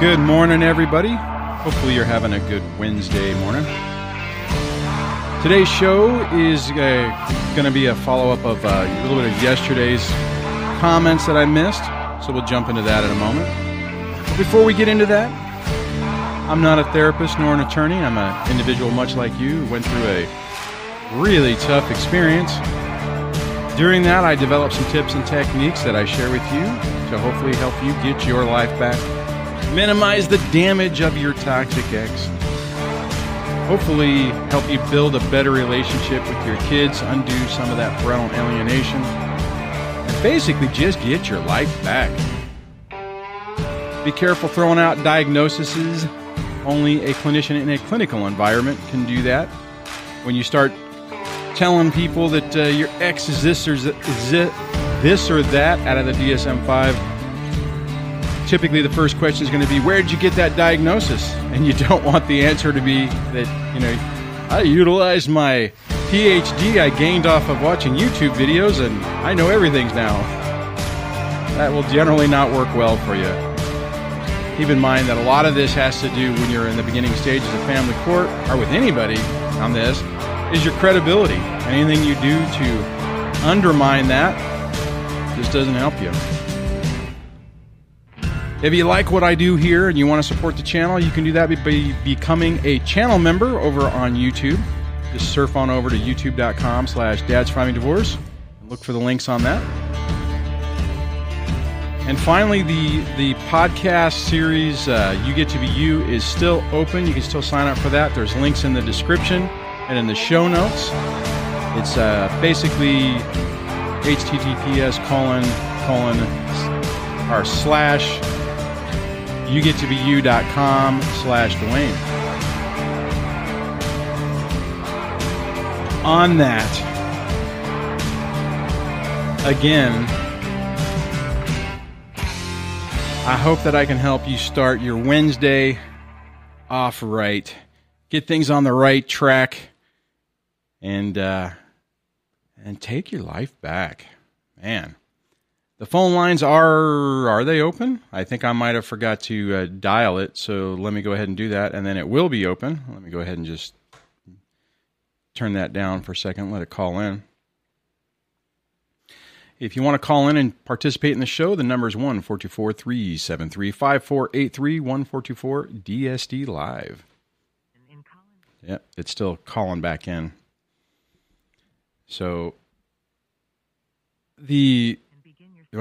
Good morning, everybody. Hopefully, you're having a good Wednesday morning. Today's show is uh, going to be a follow up of uh, a little bit of yesterday's comments that I missed, so we'll jump into that in a moment. Before we get into that, I'm not a therapist nor an attorney. I'm an individual much like you who went through a really tough experience. During that, I developed some tips and techniques that I share with you to hopefully help you get your life back minimize the damage of your toxic ex, hopefully help you build a better relationship with your kids, undo some of that parental alienation, and basically just get your life back. Be careful throwing out diagnoses. Only a clinician in a clinical environment can do that. When you start telling people that uh, your ex is this or, is this or that out of the DSM 5, typically the first question is going to be, Where did you get that diagnosis? And you don't want the answer to be that, you know, I utilized my PhD I gained off of watching YouTube videos and I know everything's now. That will generally not work well for you. Keep in mind that a lot of this has to do when you're in the beginning stages of family court or with anybody on this is your credibility. Anything you do to undermine that just doesn't help you. If you like what I do here and you want to support the channel, you can do that by becoming a channel member over on YouTube. Just surf on over to youtube.com slash dad's divorce and look for the links on that. And finally, the the podcast series uh, "You Get to Be You" is still open. You can still sign up for that. There's links in the description and in the show notes. It's uh, basically https colon colon or slash yougettobeyou.com slash Duane. On that, again, I hope that I can help you start your Wednesday off right, get things on the right track, and uh, and take your life back, man. The phone lines are are they open? I think I might have forgot to uh, dial it, so let me go ahead and do that, and then it will be open. Let me go ahead and just turn that down for a second. Let it call in. If you want to call in and participate in the show, the number is one four two four three seven three five four eight three one four two four DSD live. Yep, it's still calling back in. So the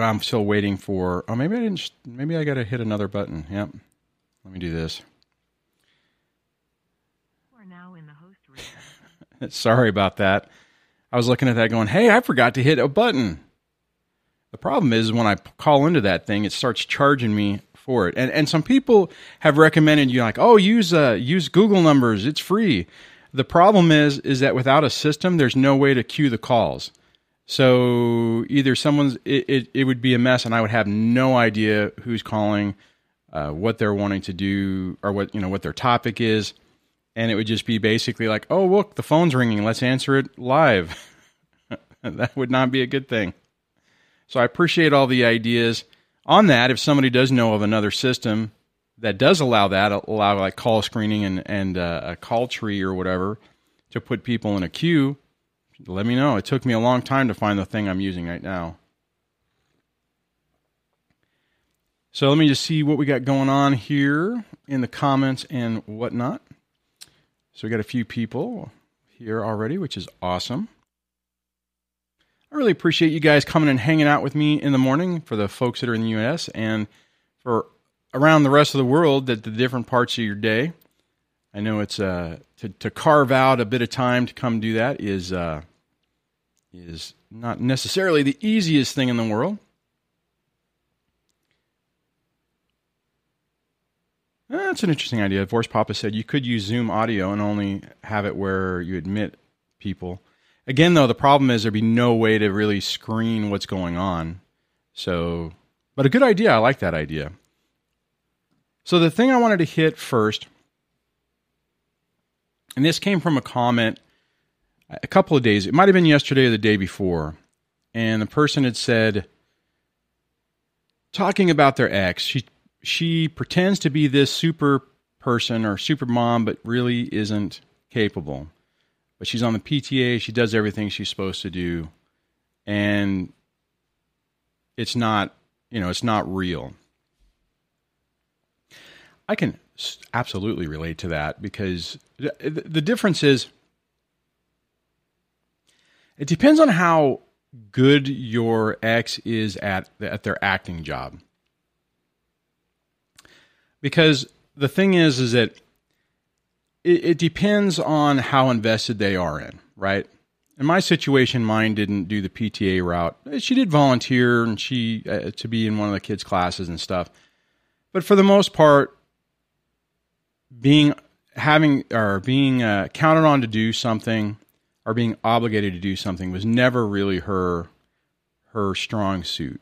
I'm still waiting for. Oh, maybe I didn't. Maybe I got to hit another button. Yep. Let me do this. We're now in the host Sorry about that. I was looking at that, going, "Hey, I forgot to hit a button." The problem is when I call into that thing, it starts charging me for it. And and some people have recommended you like, "Oh, use uh use Google numbers. It's free." The problem is is that without a system, there's no way to queue the calls. So either someone's it, it, it, would be a mess, and I would have no idea who's calling, uh, what they're wanting to do, or what you know what their topic is, and it would just be basically like, oh look, the phone's ringing, let's answer it live. that would not be a good thing. So I appreciate all the ideas on that. If somebody does know of another system that does allow that, allow like call screening and and uh, a call tree or whatever to put people in a queue let me know. It took me a long time to find the thing I'm using right now. So let me just see what we got going on here in the comments and whatnot. So we got a few people here already, which is awesome. I really appreciate you guys coming and hanging out with me in the morning for the folks that are in the US and for around the rest of the world that the different parts of your day. I know it's uh, to to carve out a bit of time to come do that is uh, is not necessarily the easiest thing in the world. That's an interesting idea. Voice Papa said you could use Zoom audio and only have it where you admit people. Again, though, the problem is there'd be no way to really screen what's going on. So, but a good idea. I like that idea. So, the thing I wanted to hit first and this came from a comment a couple of days. It might have been yesterday or the day before, and the person had said, talking about their ex. She she pretends to be this super person or super mom, but really isn't capable. But she's on the PTA. She does everything she's supposed to do, and it's not, you know, it's not real. I can absolutely relate to that because the difference is it depends on how good your ex is at at their acting job. Because the thing is is that it, it depends on how invested they are in, right? In my situation, mine didn't do the PTA route. She did volunteer and she uh, to be in one of the kids' classes and stuff. But for the most part, being having or being uh, counted on to do something or being obligated to do something was never really her her strong suit.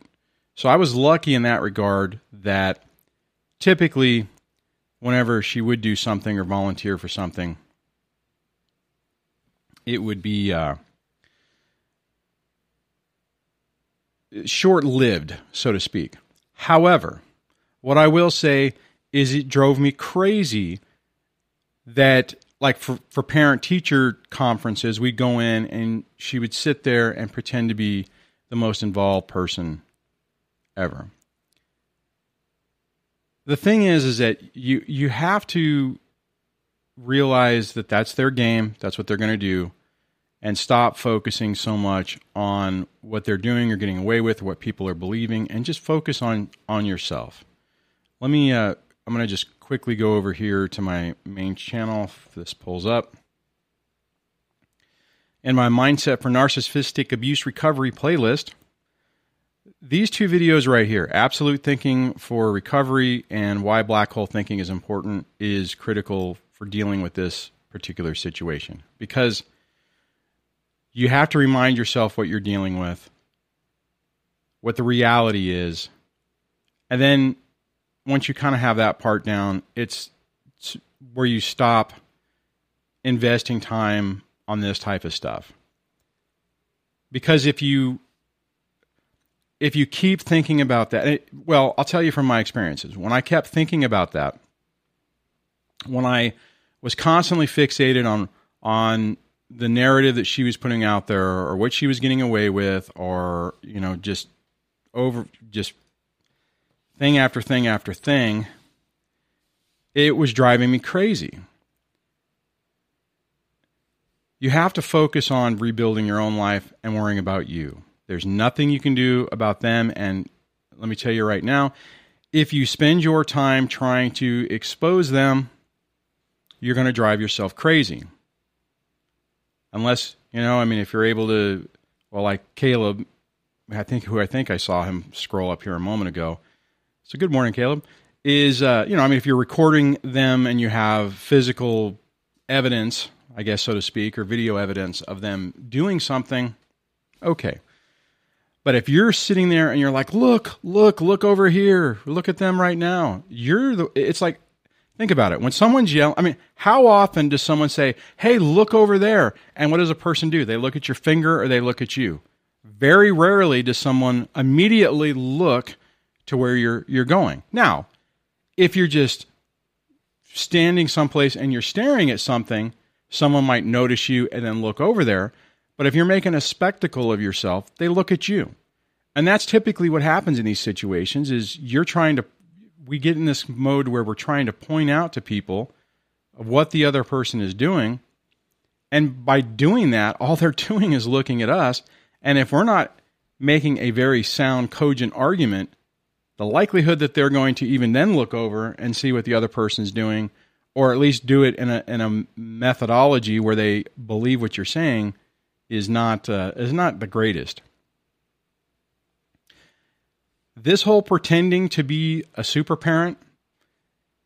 So I was lucky in that regard that typically whenever she would do something or volunteer for something it would be uh, short lived, so to speak. However, what I will say is it drove me crazy that like for, for parent teacher conferences we'd go in and she would sit there and pretend to be the most involved person ever. The thing is is that you you have to realize that that's their game that's what they're going to do and stop focusing so much on what they're doing or getting away with what people are believing and just focus on on yourself. Let me uh, i'm going to just quickly go over here to my main channel if this pulls up. And my Mindset for Narcissistic Abuse Recovery playlist. These two videos right here, Absolute Thinking for Recovery and Why Black Hole Thinking is Important, is critical for dealing with this particular situation. Because you have to remind yourself what you're dealing with, what the reality is, and then once you kind of have that part down, it's, it's where you stop investing time on this type of stuff. Because if you if you keep thinking about that, it, well, I'll tell you from my experiences. When I kept thinking about that, when I was constantly fixated on on the narrative that she was putting out there or what she was getting away with or you know just over just thing after thing after thing, it was driving me crazy. You have to focus on rebuilding your own life and worrying about you. There's nothing you can do about them. And let me tell you right now if you spend your time trying to expose them, you're going to drive yourself crazy. Unless, you know, I mean, if you're able to, well, like Caleb, I think who I think I saw him scroll up here a moment ago so good morning, Caleb. Is uh, you know, I mean, if you're recording them and you have physical evidence, I guess so to speak, or video evidence of them doing something, okay. But if you're sitting there and you're like, look, look, look over here, look at them right now, you're the. It's like, think about it. When someone's yelling, I mean, how often does someone say, "Hey, look over there"? And what does a person do? They look at your finger or they look at you. Very rarely does someone immediately look to where you're you're going. Now, if you're just standing someplace and you're staring at something, someone might notice you and then look over there. But if you're making a spectacle of yourself, they look at you. And that's typically what happens in these situations is you're trying to we get in this mode where we're trying to point out to people what the other person is doing. And by doing that, all they're doing is looking at us. And if we're not making a very sound, cogent argument the likelihood that they're going to even then look over and see what the other person's doing, or at least do it in a in a methodology where they believe what you're saying, is not uh, is not the greatest. This whole pretending to be a super parent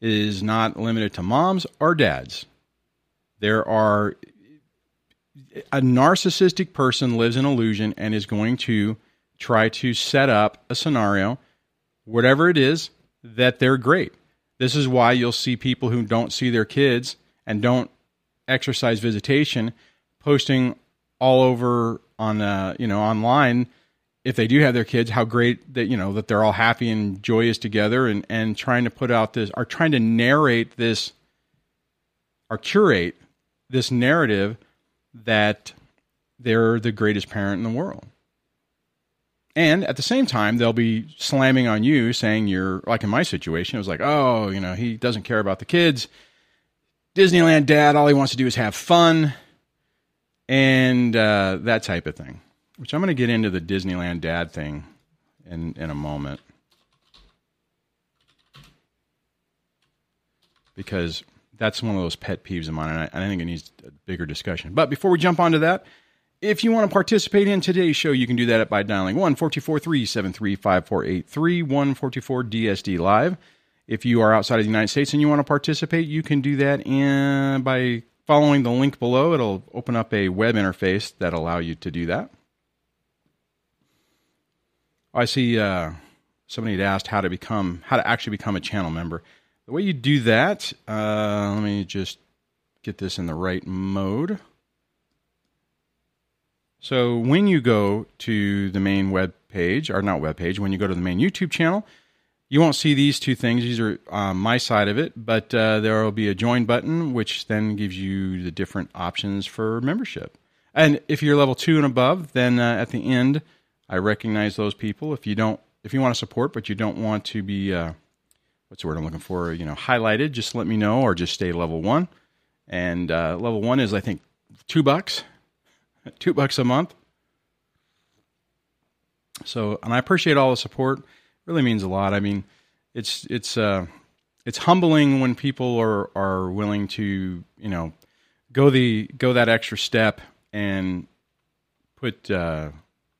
is not limited to moms or dads. There are a narcissistic person lives in illusion and is going to try to set up a scenario whatever it is, that they're great. This is why you'll see people who don't see their kids and don't exercise visitation posting all over on uh, you know online if they do have their kids, how great that you know that they're all happy and joyous together, and and trying to put out this, are trying to narrate this, or curate this narrative that they're the greatest parent in the world. And at the same time, they'll be slamming on you, saying you're like in my situation. It was like, oh, you know, he doesn't care about the kids. Disneyland dad, all he wants to do is have fun, and uh, that type of thing which I'm going to get into the Disneyland dad thing in in a moment because that's one of those pet peeves of mine, and I, I think it needs a bigger discussion. But before we jump onto that, if you want to participate in today's show, you can do that by dialing 1 373 5483 144 DSD Live. If you are outside of the United States and you want to participate, you can do that in, by following the link below. It'll open up a web interface that allow you to do that. I see uh, somebody had asked how to become how to actually become a channel member. The way you do that, uh, let me just get this in the right mode. So when you go to the main web page, or not web page, when you go to the main YouTube channel, you won't see these two things. These are um, my side of it, but uh, there will be a join button, which then gives you the different options for membership. And if you're level two and above, then uh, at the end I recognize those people. If you don't, if you want to support, but you don't want to be, uh, what's the word I'm looking for? You know, highlighted. Just let me know, or just stay level one. And uh, level one is, I think, two bucks, two bucks a month. So, and I appreciate all the support. It really means a lot. I mean, it's it's uh, it's humbling when people are are willing to you know go the go that extra step and put. Uh,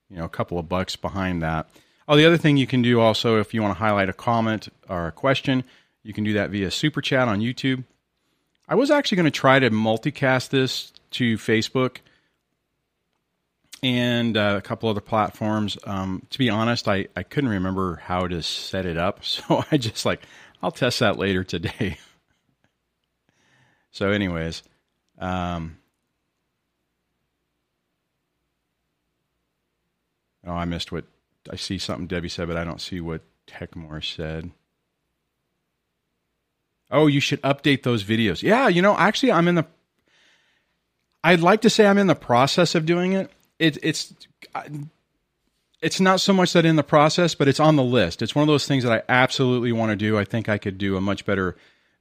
you know a couple of bucks behind that. Oh, the other thing you can do also if you want to highlight a comment or a question, you can do that via super chat on YouTube. I was actually going to try to multicast this to Facebook and uh, a couple other platforms. Um, to be honest, I, I couldn't remember how to set it up, so I just like I'll test that later today. so, anyways, um, Oh, I missed what I see something Debbie said, but I don't see what Techmore said. Oh, you should update those videos. Yeah, you know, actually, I'm in the. I'd like to say I'm in the process of doing it. It it's it's not so much that in the process, but it's on the list. It's one of those things that I absolutely want to do. I think I could do a much better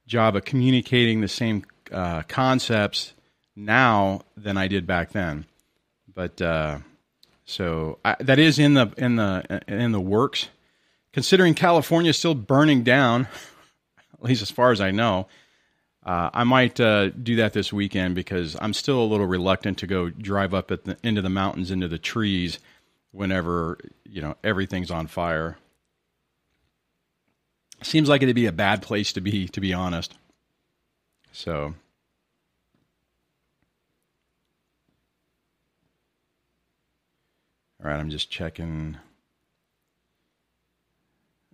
job of communicating the same uh, concepts now than I did back then. But uh, so I, that is in the in the in the works. Considering California is still burning down, at least as far as I know, uh, I might uh, do that this weekend because I'm still a little reluctant to go drive up at the, into the mountains, into the trees, whenever you know everything's on fire. Seems like it'd be a bad place to be, to be honest. So All right, I'm just checking.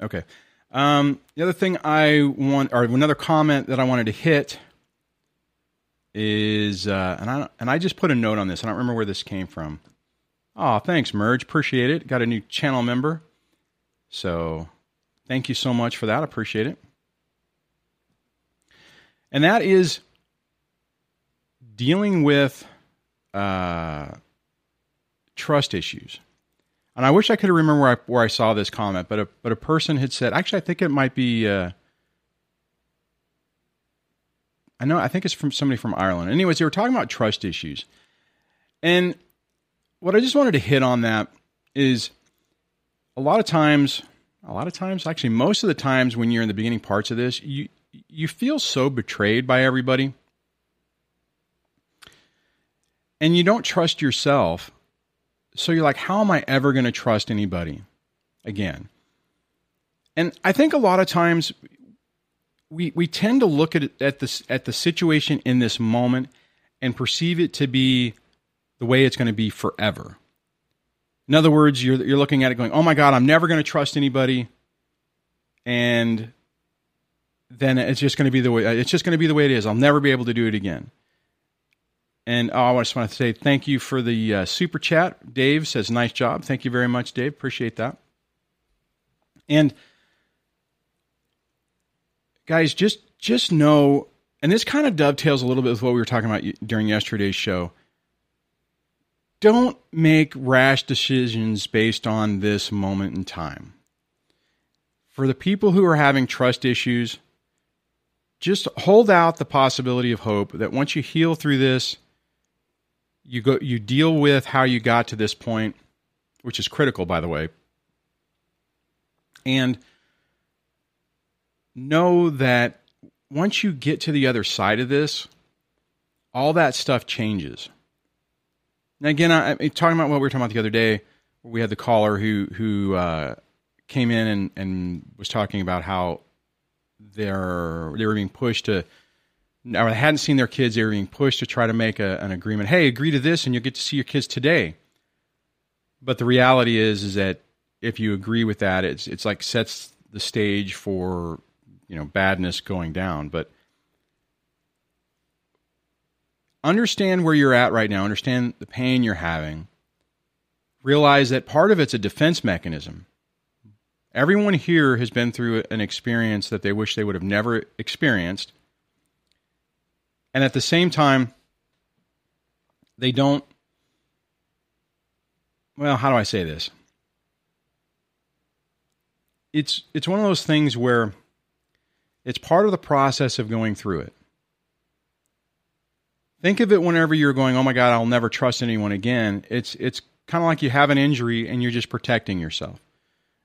Okay. Um, the other thing I want, or another comment that I wanted to hit is, uh, and I and I just put a note on this. I don't remember where this came from. Oh, thanks, Merge. Appreciate it. Got a new channel member. So thank you so much for that. Appreciate it. And that is dealing with uh, trust issues. And I wish I could remember where I, where I saw this comment, but a, but a person had said, actually, I think it might be, uh, I know, I think it's from somebody from Ireland. Anyways, they were talking about trust issues. And what I just wanted to hit on that is a lot of times, a lot of times, actually, most of the times when you're in the beginning parts of this, you, you feel so betrayed by everybody. And you don't trust yourself so you're like, how am I ever going to trust anybody again? And I think a lot of times we we tend to look at at this at the situation in this moment and perceive it to be the way it's going to be forever. In other words, you're you're looking at it going, "Oh my god, I'm never going to trust anybody." And then it's just going to be the way it's just going to be the way it is. I'll never be able to do it again. And oh, I just want to say thank you for the uh, super chat. Dave says, nice job. Thank you very much, Dave. Appreciate that. And guys, just just know, and this kind of dovetails a little bit with what we were talking about during yesterday's show. Don't make rash decisions based on this moment in time. For the people who are having trust issues, just hold out the possibility of hope that once you heal through this, you go you deal with how you got to this point, which is critical by the way. And know that once you get to the other side of this, all that stuff changes. Now, again, I, I talking about what we were talking about the other day, we had the caller who who uh, came in and, and was talking about how they're they were being pushed to or they hadn't seen their kids, they were being pushed to try to make a, an agreement. Hey, agree to this and you'll get to see your kids today. But the reality is is that if you agree with that, it's it's like sets the stage for you know badness going down. But understand where you're at right now, understand the pain you're having, realize that part of it's a defense mechanism. Everyone here has been through an experience that they wish they would have never experienced. And at the same time, they don't. Well, how do I say this? It's it's one of those things where it's part of the process of going through it. Think of it whenever you're going, "Oh my god, I'll never trust anyone again." It's it's kind of like you have an injury and you're just protecting yourself.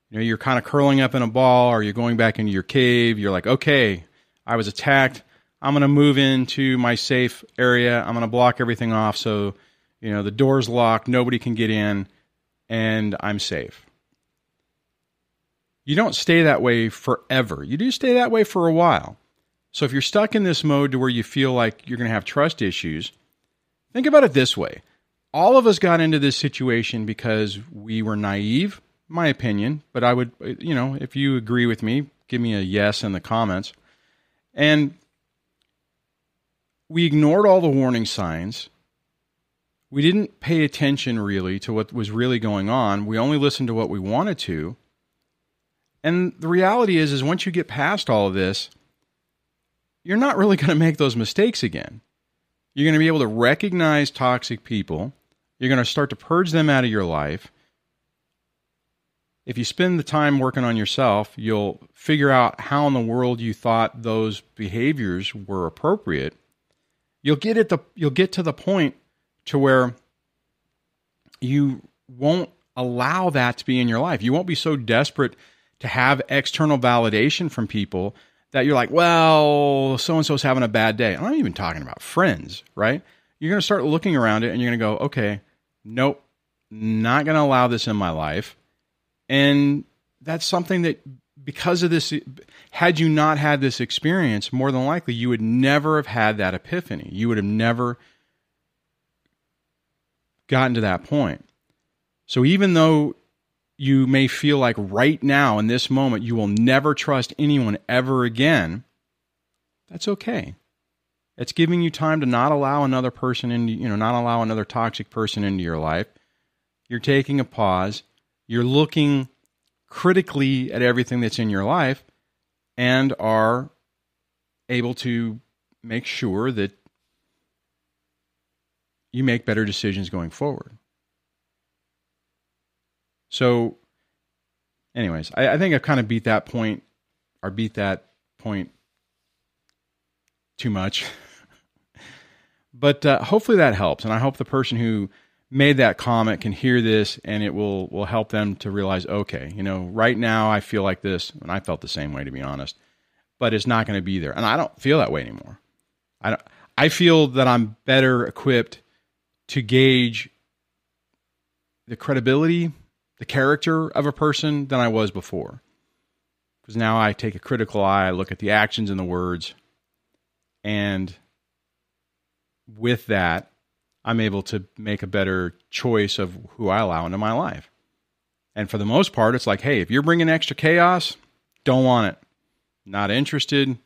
You know, you're kind of curling up in a ball or you're going back into your cave. You're like, "Okay, I was attacked. I'm going to move into my safe area. I'm going to block everything off so, you know, the door's locked, nobody can get in, and I'm safe." You don't stay that way forever. You do stay that way for a while. So if you're stuck in this mode to where you feel like you're going to have trust issues, think about it this way. All of us got into this situation because we were naive, my opinion, but I would, you know, if you agree with me, give me a yes in the comments. And we ignored all the warning signs. We didn't pay attention really to what was really going on. We only listened to what we wanted to. And the reality is is once you get past all of this, you're not really going to make those mistakes again. You're going to be able to recognize toxic people. You're going to start to purge them out of your life. If you spend the time working on yourself, you'll figure out how in the world you thought those behaviors were appropriate. You'll get at the you'll get to the point to where you won't allow that to be in your life. You won't be so desperate to have external validation from people that you're like, well, so and so's having a bad day. I'm not even talking about friends, right? You're going to start looking around it and you're going to go, okay, nope, not going to allow this in my life. And that's something that, because of this, had you not had this experience, more than likely you would never have had that epiphany. You would have never gotten to that point. So even though you may feel like right now in this moment you will never trust anyone ever again, that's okay. It's giving you time to not allow another person into, you know, not allow another toxic person into your life. You're taking a pause. You're looking critically at everything that's in your life and are able to make sure that you make better decisions going forward. So, anyways, I, I think I've kind of beat that point or beat that point too much. but uh, hopefully that helps, and I hope the person who made that comment can hear this and it will will help them to realize okay you know right now i feel like this and i felt the same way to be honest but it's not going to be there and i don't feel that way anymore i don't, i feel that i'm better equipped to gauge the credibility the character of a person than I was before. Because now I take a critical eye, I look at the actions and the words, and with that, I'm able to make a better choice of who I allow into my life. And for the most part, it's like, hey, if you're bringing extra chaos, don't want it. Not interested.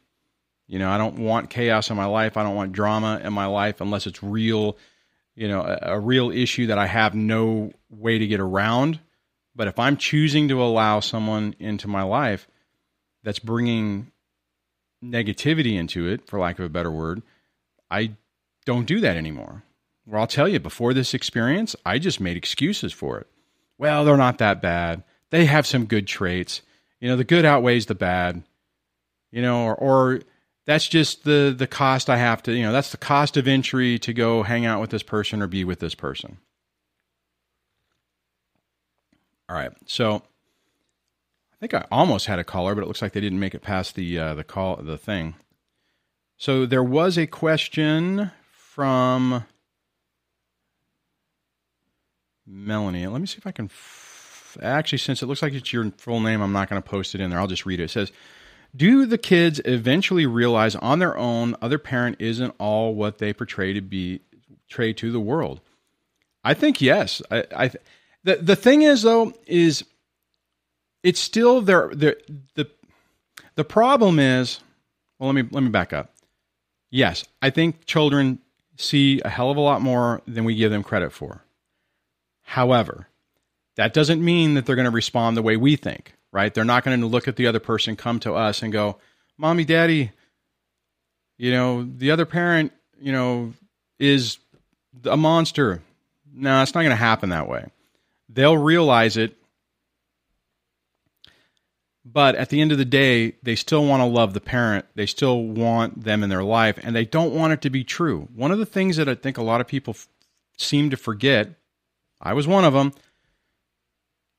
You know, I don't want chaos in my life. I don't want drama in my life unless it's real you know, a, a real issue that I have no way to get around. But if I'm choosing to allow someone into my life that's bringing negativity into it, for lack of a better word, I don't do that anymore. Well, I'll tell you, before this experience, I just made excuses for it. Well, they're not that bad. They have some good traits. You know, the good outweighs the bad. You know, or, or that's just the the cost I have to, you know, that's the cost of entry to go hang out with this person or be with this person. All right. So I think I almost had a caller, but it looks like they didn't make it past the uh, the call the thing. So there was a question from Melanie. Let me see if I can. F- Actually, since it looks like it's your full name, I'm not going to post it in there. I'll just read it. It says, "Do the kids eventually realize on their own other parent isn't all what they portray to be, portray to the world?" I think yes. I, I the the thing is though is it's still there. The the the problem is. Well, let me let me back up. Yes, I think children see a hell of a lot more than we give them credit for. However, that doesn't mean that they're going to respond the way we think, right? They're not going to look at the other person, come to us, and go, Mommy, Daddy, you know, the other parent, you know, is a monster. No, it's not going to happen that way. They'll realize it. But at the end of the day, they still want to love the parent. They still want them in their life, and they don't want it to be true. One of the things that I think a lot of people f- seem to forget I was one of them,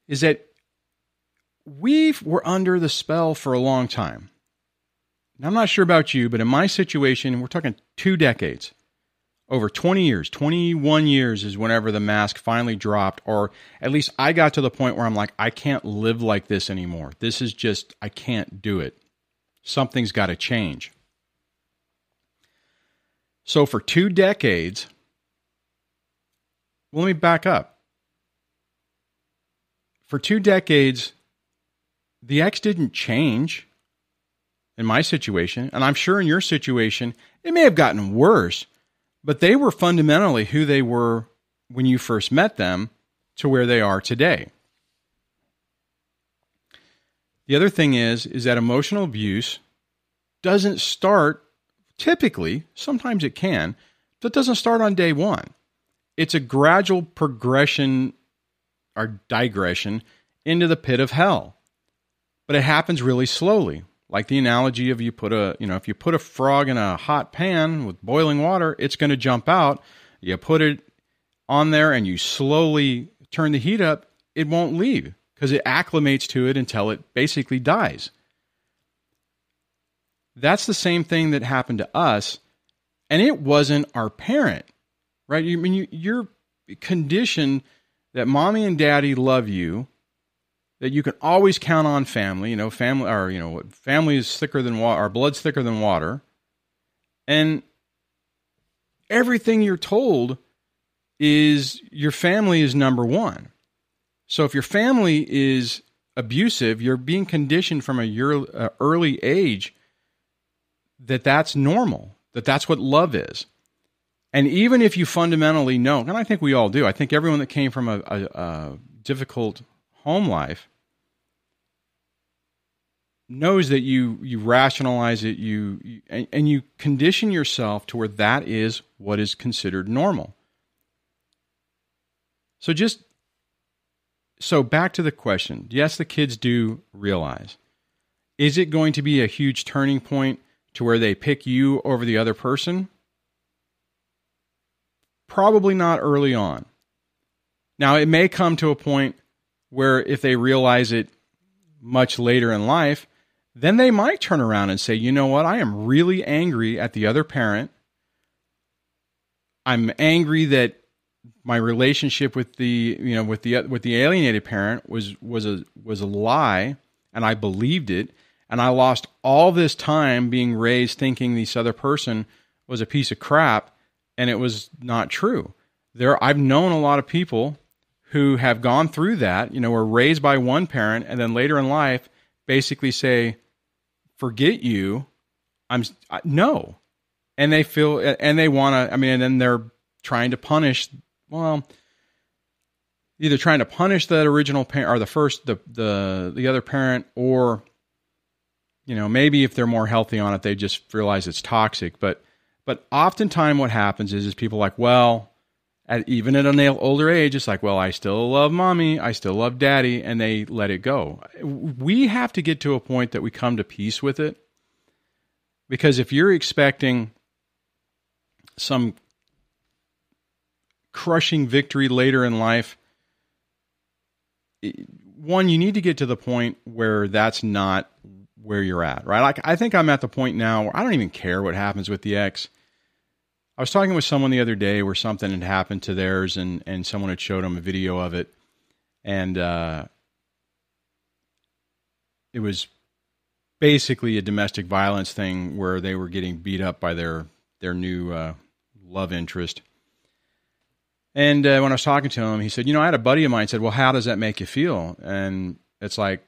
is that we were under the spell for a long time. Now, I'm not sure about you, but in my situation, we're talking two decades. Over 20 years, 21 years is whenever the mask finally dropped, or at least I got to the point where I'm like, I can't live like this anymore. This is just, I can't do it. Something's got to change. So, for two decades, well, let me back up for two decades, the ex didn't change in my situation. And I'm sure in your situation, it may have gotten worse, but they were fundamentally who they were when you first met them to where they are today. The other thing is is that emotional abuse doesn't start typically, sometimes it can, but doesn't start on day 1. It's a gradual progression our digression into the pit of hell. But it happens really slowly. Like the analogy of you put a, you know, if you put a frog in a hot pan with boiling water, it's going to jump out. You put it on there and you slowly turn the heat up, it won't leave because it acclimates to it until it basically dies. That's the same thing that happened to us, and it wasn't our parent, right? You I mean you, you're conditioned that mommy and daddy love you, that you can always count on family. You know, family, or you know, family is thicker than water, our blood's thicker than water, and everything you're told is your family is number one. So if your family is abusive, you're being conditioned from a uh, early age that that's normal, that that's what love is. And even if you fundamentally know, and I think we all do, I think everyone that came from a, a, a difficult home life knows that you you rationalize it, you, you and, and you condition yourself to where that is what is considered normal. So just so back to the question. Yes, the kids do realize. Is it going to be a huge turning point to where they pick you over the other person? Probably not early on. Now, it may come to a point where if they realize it much later in life, then they might turn around and say, you know what, I am really angry at the other parent. I'm angry that my relationship with the you know with the with the alienated parent was was a was a lie and I believed it and I lost all this time being raised thinking this other person was a piece of crap and it was not true. There, I've known a lot of people who have gone through that. You know, were raised by one parent, and then later in life, basically say, "Forget you." I'm no, and they feel and they want to. I mean, and then they're trying to punish, well, either trying to punish that original parent or the first the the the other parent or you know maybe if they're more healthy on it they just realize it's toxic but but oftentimes what happens is is people like well at, even at an older age it's like well i still love mommy i still love daddy and they let it go we have to get to a point that we come to peace with it because if you're expecting some crushing victory later in life one, you need to get to the point where that's not where you're at, right? Like I think I'm at the point now where I don't even care what happens with the ex. I was talking with someone the other day where something had happened to theirs, and and someone had showed them a video of it, and uh, it was basically a domestic violence thing where they were getting beat up by their their new uh, love interest and uh, when I was talking to him, he said, "You know, I had a buddy of mine said, well, how does that make you feel?" And it's like,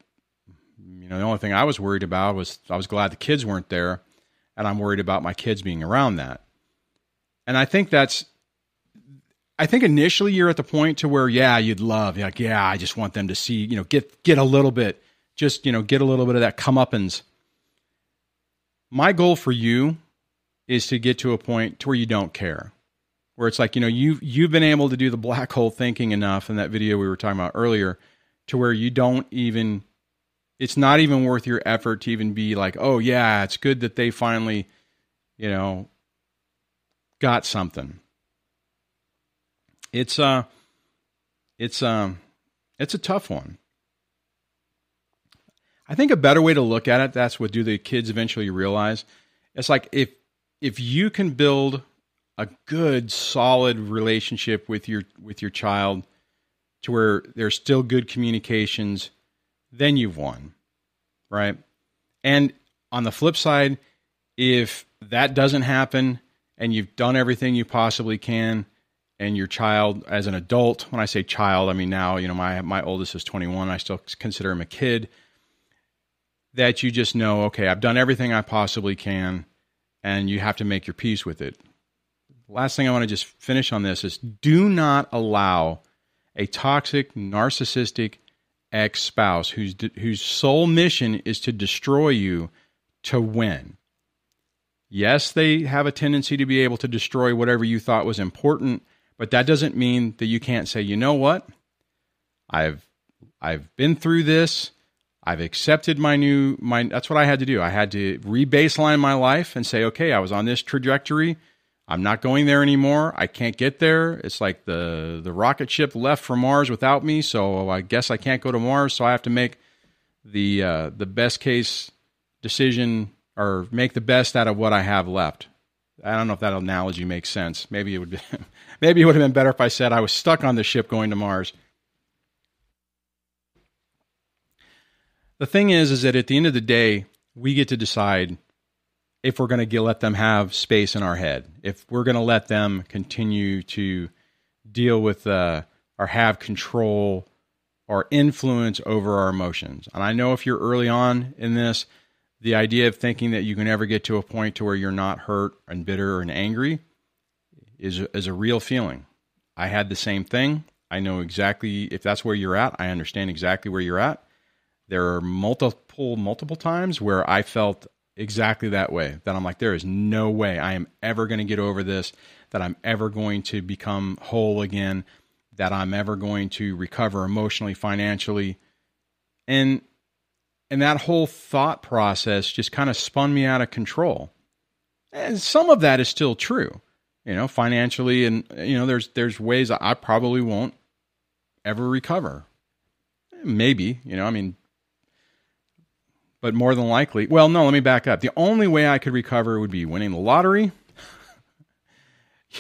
you know, the only thing I was worried about was I was glad the kids weren't there, and I'm worried about my kids being around that. And I think that's, I think initially you're at the point to where, yeah, you'd love, like, yeah, I just want them to see, you know, get get a little bit, just you know, get a little bit of that comeuppance. My goal for you is to get to a point to where you don't care where it's like you know you you've been able to do the black hole thinking enough in that video we were talking about earlier to where you don't even it's not even worth your effort to even be like oh yeah it's good that they finally you know got something. It's uh it's um it's a tough one. I think a better way to look at it that's what do the kids eventually realize it's like if if you can build a good solid relationship with your with your child to where there's still good communications then you've won right? And on the flip side if that doesn't happen and you've done everything you possibly can and your child as an adult when i say child i mean now you know my my oldest is 21 i still consider him a kid that you just know okay i've done everything i possibly can and you have to make your peace with it last thing I want to just finish on this is do not allow a toxic, narcissistic ex spouse whose, whose sole mission is to destroy you to win. Yes, they have a tendency to be able to destroy whatever you thought was important, but that doesn't mean that you can't say, you know what? I've I've been through this. I've accepted my new my that's what I had to do. I had to rebaseline my life and say, okay, I was on this trajectory I'm not going there anymore. I can't get there. It's like the the rocket ship left for Mars without me, so I guess I can't go to Mars. So I have to make the uh, the best case decision or make the best out of what I have left. I don't know if that analogy makes sense. Maybe it would be, maybe it would have been better if I said I was stuck on the ship going to Mars. The thing is, is that at the end of the day, we get to decide if we're going to let them have space in our head, if we're going to let them continue to deal with uh, or have control or influence over our emotions. And I know if you're early on in this, the idea of thinking that you can ever get to a point to where you're not hurt and bitter and angry is is a real feeling. I had the same thing. I know exactly if that's where you're at. I understand exactly where you're at. There are multiple multiple times where I felt exactly that way. That I'm like, there is no way I am ever going to get over this, that I'm ever going to become whole again, that I'm ever going to recover emotionally, financially. And and that whole thought process just kind of spun me out of control. And some of that is still true. You know, financially and you know, there's there's ways I probably won't ever recover. Maybe, you know, I mean, but more than likely, well, no, let me back up. The only way I could recover would be winning the lottery,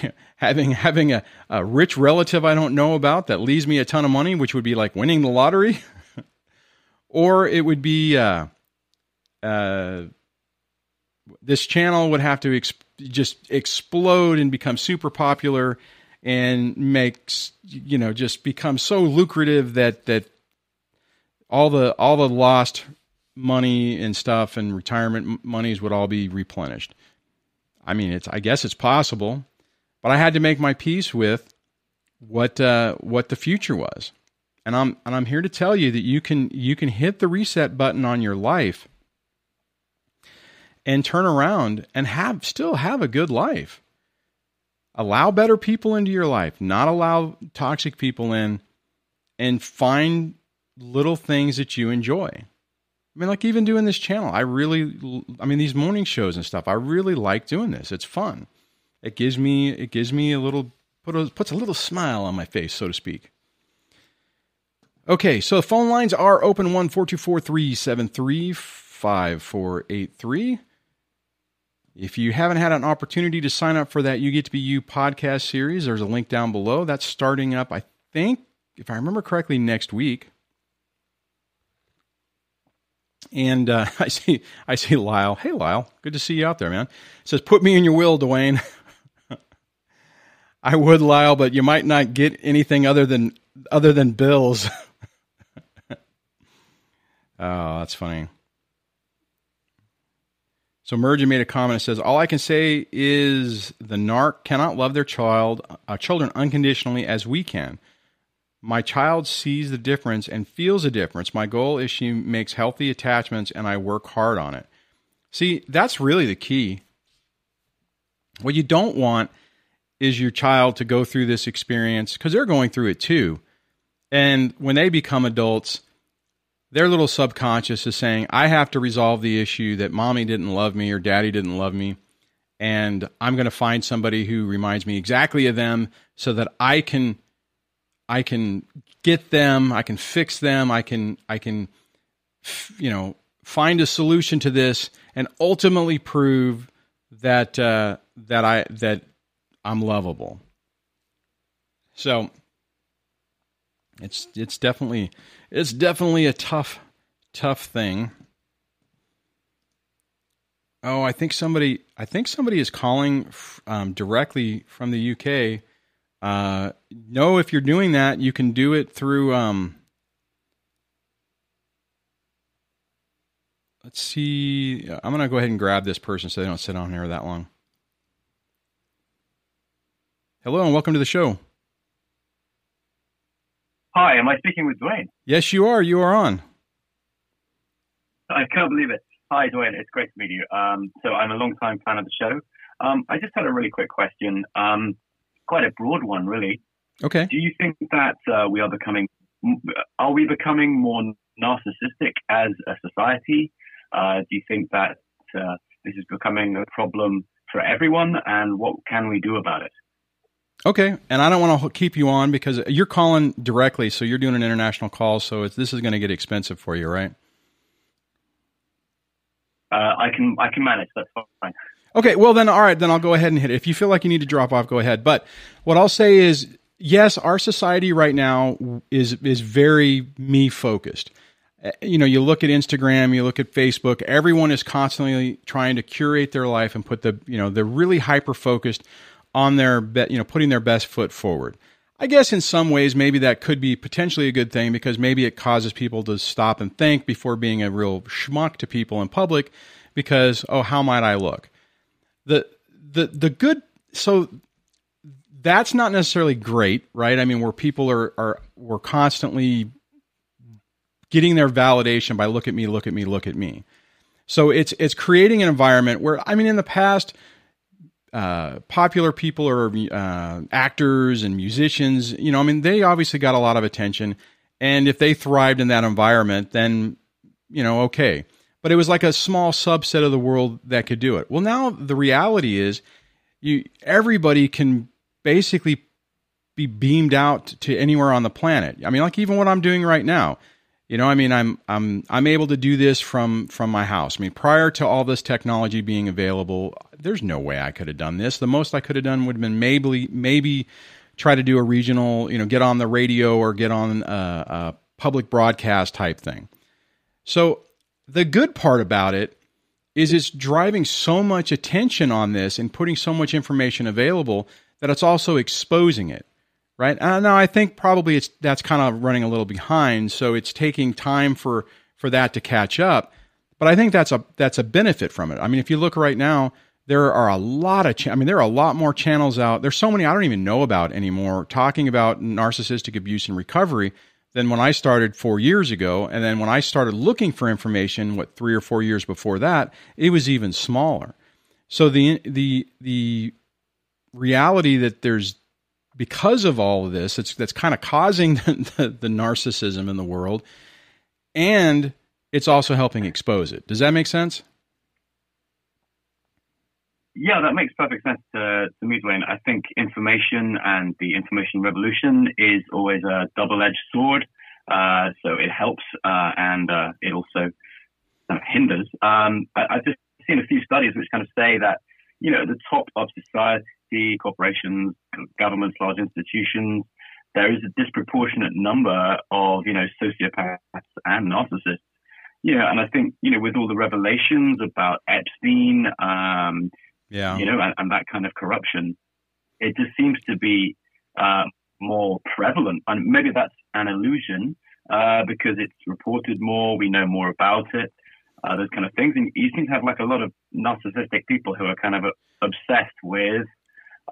having having a, a rich relative I don't know about that leaves me a ton of money, which would be like winning the lottery, or it would be uh, uh, this channel would have to just explode and become super popular and makes you know just become so lucrative that that all the all the lost money and stuff and retirement monies would all be replenished. I mean, it's I guess it's possible, but I had to make my peace with what uh, what the future was. And I'm and I'm here to tell you that you can you can hit the reset button on your life and turn around and have still have a good life. Allow better people into your life, not allow toxic people in and find little things that you enjoy. I mean, like even doing this channel, I really, I mean, these morning shows and stuff, I really like doing this. It's fun. It gives me, it gives me a little, put a, puts a little smile on my face, so to speak. Okay, so the phone lines are open one four two four three seven three five four eight three. If you haven't had an opportunity to sign up for that You Get to Be You podcast series, there's a link down below. That's starting up, I think, if I remember correctly, next week. And uh, I see, I see Lyle. Hey, Lyle, good to see you out there, man. It says, "Put me in your will, Duane." I would, Lyle, but you might not get anything other than other than bills. oh, that's funny. So Mergen made a comment. It says, "All I can say is the narc cannot love their child, uh, children unconditionally as we can. My child sees the difference and feels the difference. My goal is she makes healthy attachments and I work hard on it. See, that's really the key. What you don't want is your child to go through this experience because they're going through it too. And when they become adults, their little subconscious is saying, I have to resolve the issue that mommy didn't love me or daddy didn't love me. And I'm going to find somebody who reminds me exactly of them so that I can I can get them, I can fix them, I can I can you know find a solution to this and ultimately prove that uh, that I that I'm lovable. So it's it's definitely it's definitely a tough tough thing. Oh, I think somebody I think somebody is calling um, directly from the UK uh, know if you're doing that, you can do it through. Um, let's see. I'm to go ahead and grab this person so they don't sit on here that long. Hello and welcome to the show. Hi, am I speaking with Duane? Yes, you are. You are on. I can't believe it. Hi, Duane. It's great to meet you. Um, so I'm a long-time fan of the show. Um, I just had a really quick question. Um, quite a broad one, really. Okay. Do you think that uh, we are becoming are we becoming more narcissistic as a society? Uh, do you think that uh, this is becoming a problem for everyone, and what can we do about it? Okay, and I don't want to keep you on because you're calling directly, so you're doing an international call, so this is going to get expensive for you, right? Uh, I can I can manage. That's fine. Okay, well then, all right, then I'll go ahead and hit it. If you feel like you need to drop off, go ahead. But what I'll say is, yes, our society right now is is very me focused. Uh, you know, you look at Instagram, you look at Facebook. Everyone is constantly trying to curate their life and put the you know they're really hyper focused on their be, you know putting their best foot forward. I guess in some ways maybe that could be potentially a good thing because maybe it causes people to stop and think before being a real schmuck to people in public because oh how might I look the the the good so that's not necessarily great, right? I mean, where people are are we're constantly getting their validation by look at me, look at me, look at me. So it's it's creating an environment where I mean, in the past, uh, popular people or uh, actors and musicians, you know, I mean, they obviously got a lot of attention, and if they thrived in that environment, then you know, okay but it was like a small subset of the world that could do it. Well, now the reality is, you everybody can basically be beamed out to anywhere on the planet. I mean, like even what I'm doing right now. You know, I mean, I'm I'm I'm able to do this from from my house. I mean, prior to all this technology being available, there's no way I could have done this. The most I could have done would have been maybe maybe try to do a regional, you know, get on the radio or get on a, a public broadcast type thing. So the good part about it is it's driving so much attention on this and putting so much information available that it's also exposing it right uh, now i think probably it's that's kind of running a little behind so it's taking time for for that to catch up but i think that's a that's a benefit from it i mean if you look right now there are a lot of, cha- I mean, there are a lot more channels out. There's so many I don't even know about anymore talking about narcissistic abuse and recovery than when I started four years ago. And then when I started looking for information, what three or four years before that, it was even smaller. So the the the reality that there's because of all of this, it's that's kind of causing the, the, the narcissism in the world, and it's also helping expose it. Does that make sense? Yeah, that makes perfect sense to, to me, Duane. I think information and the information revolution is always a double-edged sword. Uh, so it helps uh, and uh, it also kind of hinders. Um, I, I've just seen a few studies which kind of say that, you know, at the top of society, corporations, governments, large institutions, there is a disproportionate number of, you know, sociopaths and narcissists. Know, and I think, you know, with all the revelations about Epstein, um, yeah. You know, and, and, that kind of corruption, it just seems to be uh, more prevalent. And maybe that's an illusion uh, because it's reported more, we know more about it, uh, those kind of things. And you seem to have like a lot of narcissistic people who are kind of obsessed with,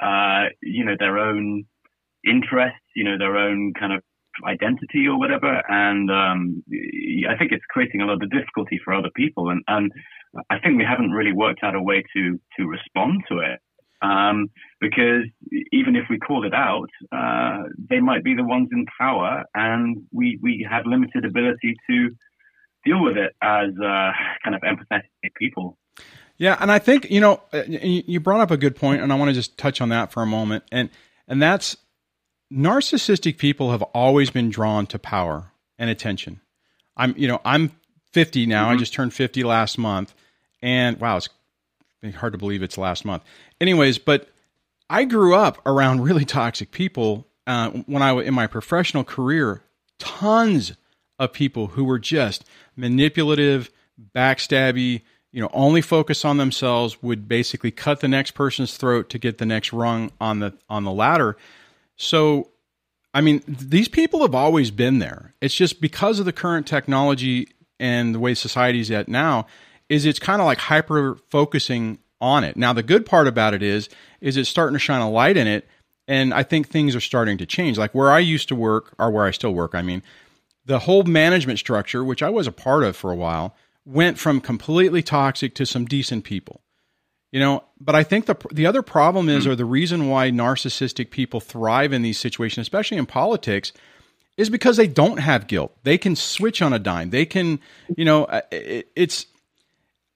uh, you know, their own interests, you know, their own kind of identity or whatever. And um, I think it's creating a lot of difficulty for other people. And, and I think we haven't really worked out a way to to respond to it. Um, because even if we call it out, uh, they might be the ones in power, and we we have limited ability to deal with it as uh, kind of empathetic people. Yeah, and I think you know uh, you brought up a good point, and I want to just touch on that for a moment, and and that's narcissistic people have always been drawn to power and attention. I'm you know I'm 50 now. Mm-hmm. I just turned 50 last month, and wow, it's hard to believe it's last month. Anyways, but I grew up around really toxic people uh, when I was in my professional career. Tons of people who were just manipulative, backstabby, you know, only focus on themselves, would basically cut the next person's throat to get the next rung on the on the ladder. So, I mean, these people have always been there. It's just because of the current technology and the way society's at now, is it's kind of like hyper focusing on it. Now the good part about it is is it's starting to shine a light in it and I think things are starting to change. Like where I used to work or where I still work, I mean, the whole management structure, which I was a part of for a while, went from completely toxic to some decent people. You know, but I think the the other problem is or the reason why narcissistic people thrive in these situations, especially in politics, is because they don't have guilt. They can switch on a dime. They can, you know, uh, it, it's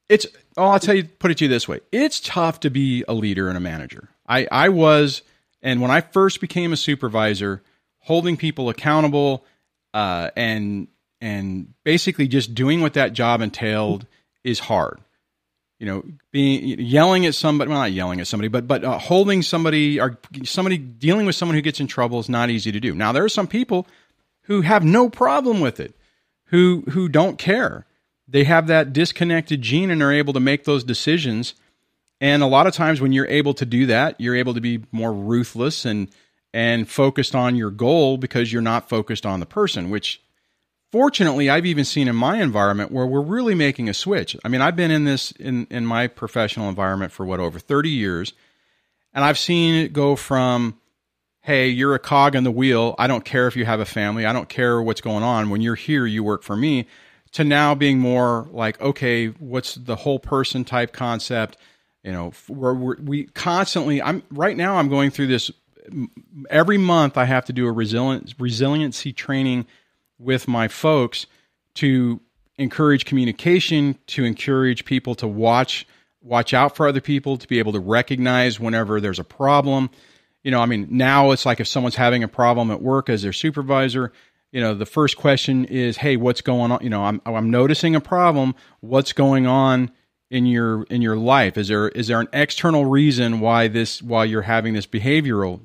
it's oh i'll tell you put it to you this way it's tough to be a leader and a manager i i was and when i first became a supervisor holding people accountable uh, and and basically just doing what that job entailed is hard. You know being yelling at somebody well not yelling at somebody but but uh, holding somebody or somebody dealing with someone who gets in trouble is not easy to do. Now there are some people who have no problem with it who who don't care. They have that disconnected gene and are able to make those decisions. And a lot of times when you're able to do that, you're able to be more ruthless and and focused on your goal because you're not focused on the person, which fortunately I've even seen in my environment where we're really making a switch. I mean, I've been in this in in my professional environment for what over 30 years, and I've seen it go from hey, you're a cog in the wheel. I don't care if you have a family. I don't care what's going on. When you're here, you work for me to now being more like, okay, what's the whole person type concept? You know, we're, we're, we constantly, I'm right now, I'm going through this every month. I have to do a resilience, resiliency training with my folks to encourage communication, to encourage people to watch, watch out for other people, to be able to recognize whenever there's a problem. You know, I mean, now it's like if someone's having a problem at work as their supervisor, you know the first question is hey what's going on? You know i'm i'm noticing a problem. What's going on in your in your life? Is there is there an external reason why this why you're having this behavioral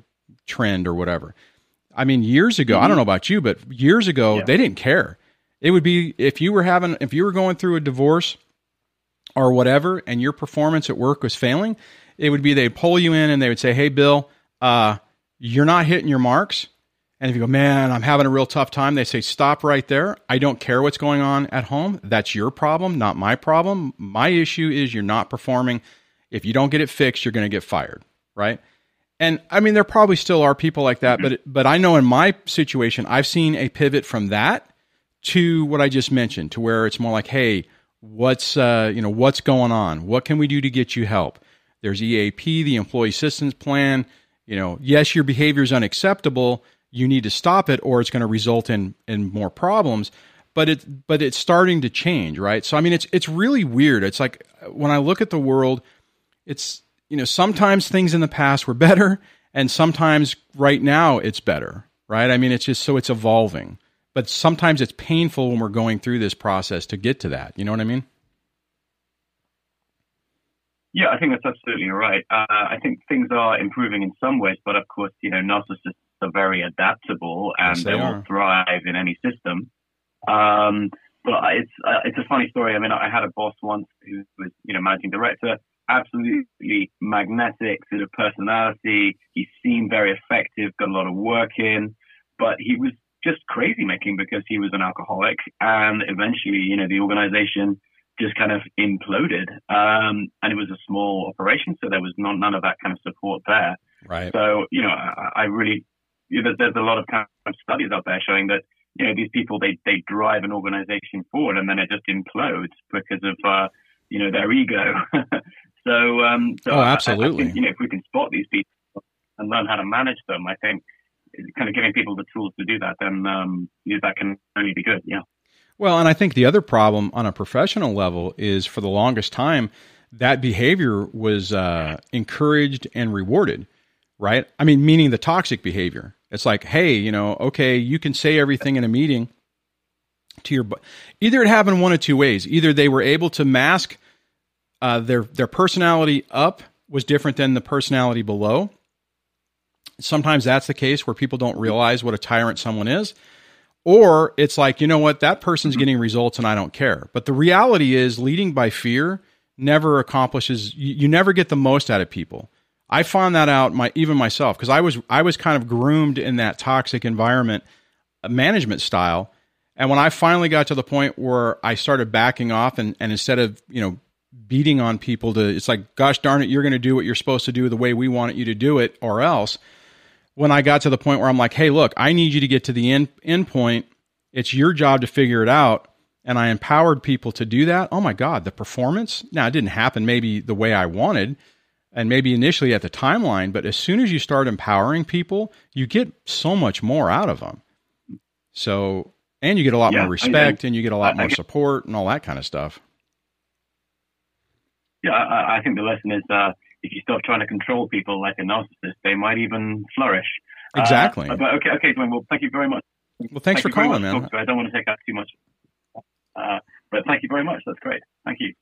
trend or whatever i mean years ago mm-hmm. i don't know about you but years ago yeah. they didn't care it would be if you were having if you were going through a divorce or whatever and your performance at work was failing it would be they'd pull you in and they would say hey bill uh, you're not hitting your marks and if you go, man, I'm having a real tough time, they say, stop right there. I don't care what's going on at home. That's your problem, not my problem. My issue is you're not performing. If you don't get it fixed, you're going to get fired, right? And I mean, there probably still are people like that, mm-hmm. but but I know in my situation, I've seen a pivot from that to what I just mentioned, to where it's more like, hey, what's uh, you know what's going on? What can we do to get you help? There's EAP, the Employee Assistance Plan. You know, yes, your behavior is unacceptable. You need to stop it, or it's going to result in in more problems. But it but it's starting to change, right? So I mean, it's it's really weird. It's like when I look at the world, it's you know sometimes things in the past were better, and sometimes right now it's better, right? I mean, it's just so it's evolving but sometimes it's painful when we're going through this process to get to that. You know what I mean? Yeah, I think that's absolutely right. Uh, I think things are improving in some ways, but of course, you know, narcissists are very adaptable and yes, they, they will thrive in any system. Um, but it's uh, it's a funny story. I mean, I had a boss once who was, you know, managing director, absolutely magnetic sort of personality. He seemed very effective, got a lot of work in, but he was just crazy making because he was an alcoholic. And eventually, you know, the organization just kind of imploded. Um, and it was a small operation, so there was not, none of that kind of support there. Right. So, you know, I, I really, you know, there's a lot of kind of studies out there showing that, you know, these people, they, they drive an organization forward and then it just implodes because of, uh, you know, their ego. so, um, so oh, absolutely. I, I think, you know, if we can spot these people and learn how to manage them, I think, kind of giving people the tools to do that, then um, that can only be good. Yeah. Well, and I think the other problem on a professional level is for the longest time that behavior was uh, encouraged and rewarded, right? I mean, meaning the toxic behavior. It's like, hey, you know, okay, you can say everything in a meeting to your. Either it happened one of two ways. Either they were able to mask uh, their their personality up was different than the personality below, Sometimes that's the case where people don't realize what a tyrant someone is. Or it's like, you know what, that person's getting results and I don't care. But the reality is, leading by fear never accomplishes, you, you never get the most out of people. I found that out my even myself because I was I was kind of groomed in that toxic environment uh, management style. And when I finally got to the point where I started backing off and, and instead of, you know, beating on people to it's like, gosh darn it, you're gonna do what you're supposed to do the way we want you to do it, or else when I got to the point where I'm like, hey, look, I need you to get to the end, end point. It's your job to figure it out. And I empowered people to do that. Oh my God, the performance. Now, it didn't happen maybe the way I wanted and maybe initially at the timeline, but as soon as you start empowering people, you get so much more out of them. So, and you get a lot yeah, more respect I, I, and you get a lot I, more support and all that kind of stuff. Yeah, I, think the lesson is uh, if you stop trying to control people like a narcissist, they might even flourish. Uh, exactly. Uh, but okay, okay, Duane. Well, thank you very much. Well, thanks thank for calling, man. I don't want to take up too much, uh, but thank you very much. That's great. Thank you.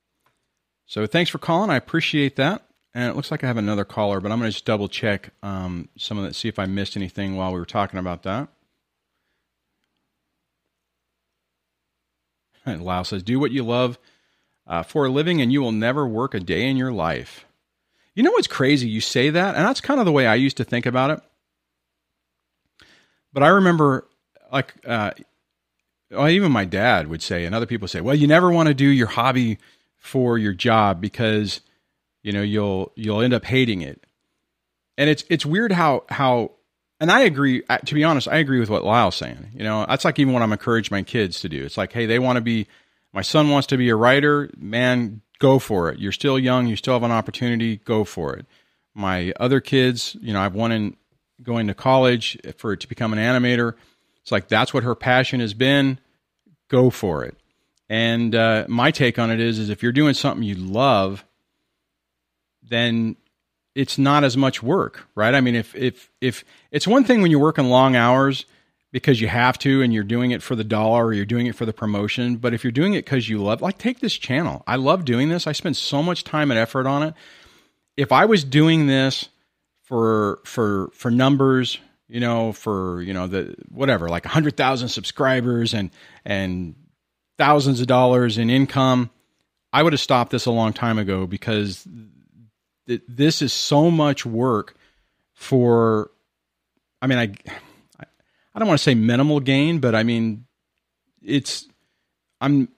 So thanks for calling. I appreciate that. And it looks like I have another caller, but I'm going to just double check um, some of that, see if I missed anything while we were talking about that. And Lyle says, "Do what you love uh, for a living, and you will never work a day in your life." You know what's crazy? You say that, and that's kind of the way I used to think about it. But I remember, like, uh, even my dad would say, and other people say, "Well, you never want to do your hobby for your job because you know you'll you'll end up hating it." And it's it's weird how how, and I agree. To be honest, I agree with what Lyle's saying. You know, that's like even what I'm encouraging my kids to do. It's like, hey, they want to be. My son wants to be a writer. Man, go for it. You're still young. You still have an opportunity. Go for it. My other kids, you know, I've one in going to college for to become an animator. It's like that's what her passion has been. Go for it. And uh, my take on it is, is if you're doing something you love, then it's not as much work, right? I mean, if if if it's one thing when you're working long hours because you have to and you're doing it for the dollar or you're doing it for the promotion. But if you're doing it because you love, like, take this channel. I love doing this. I spend so much time and effort on it. If I was doing this for for for numbers, you know, for you know the whatever, like a hundred thousand subscribers and and thousands of dollars in income, I would have stopped this a long time ago because th- this is so much work for. I mean, I I don't want to say minimal gain, but I mean, it's I'm